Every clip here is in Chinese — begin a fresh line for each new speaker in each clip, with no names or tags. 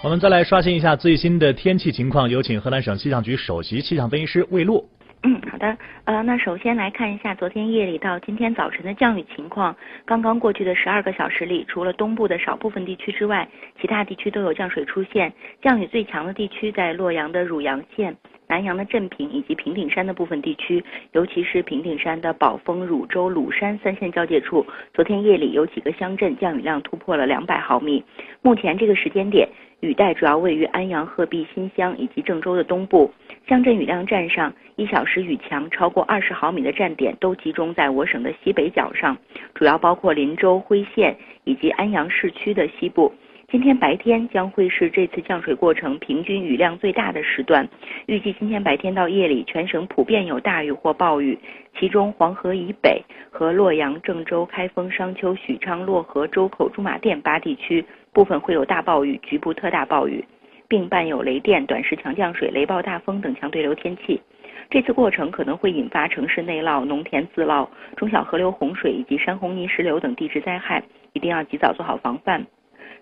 我们再来刷新一下最新的天气情况，有请河南省气象局首席气象分析师魏璐。
嗯，好的。呃，那首先来看一下昨天夜里到今天早晨的降雨情况。刚刚过去的十二个小时里，除了东部的少部分地区之外，其他地区都有降水出现。降雨最强的地区在洛阳的汝阳县。南阳的镇平以及平顶山的部分地区，尤其是平顶山的宝丰、汝州、鲁山三县交界处，昨天夜里有几个乡镇降雨量突破了两百毫米。目前这个时间点，雨带主要位于安阳、鹤壁、新乡以及郑州的东部，乡镇雨量站上，一小时雨强超过二十毫米的站点都集中在我省的西北角上，主要包括林州、辉县以及安阳市区的西部。今天白天将会是这次降水过程平均雨量最大的时段，预计今天白天到夜里，全省普遍有大雨或暴雨，其中黄河以北和洛阳、郑州、开封、商丘、许昌、漯河、周口、驻马店八地区部分会有大暴雨，局部特大暴雨，并伴有雷电、短时强降水、雷暴大风等强对流天气。这次过程可能会引发城市内涝、农田自涝、中小河流洪水以及山洪泥石流等地质灾害，一定要及早做好防范。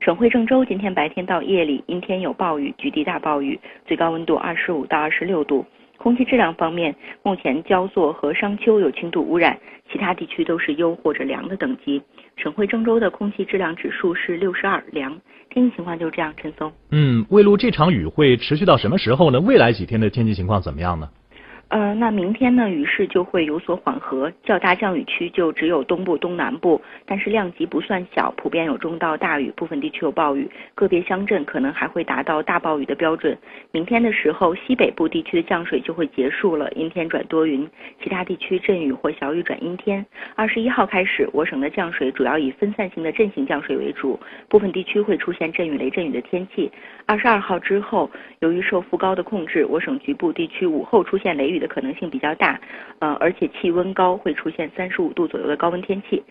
省会郑州今天白天到夜里阴天有暴雨，局地大暴雨，最高温度二十五到二十六度。空气质量方面，目前焦作和商丘有轻度污染，其他地区都是优或者良的等级。省会郑州的空气质量指数是六十二，良。天气情况就是这样，陈松。
嗯，魏路这场雨会持续到什么时候呢？未来几天的天气情况怎么样呢？
呃，那明天呢，雨势就会有所缓和，较大降雨区就只有东部、东南部，但是量级不算小，普遍有中到大雨，部分地区有暴雨，个别乡镇可能还会达到大暴雨的标准。明天的时候，西北部地区的降水就会结束了，阴天转多云，其他地区阵雨或小雨转阴天。二十一号开始，我省的降水主要以分散性的阵性降水为主，部分地区会出现阵雨、雷阵雨的天气。二十二号之后，由于受副高的控制，我省局部地区午后出现雷雨的可能性比较大，呃，而且气温高，会出现三十五度左右的高温天气。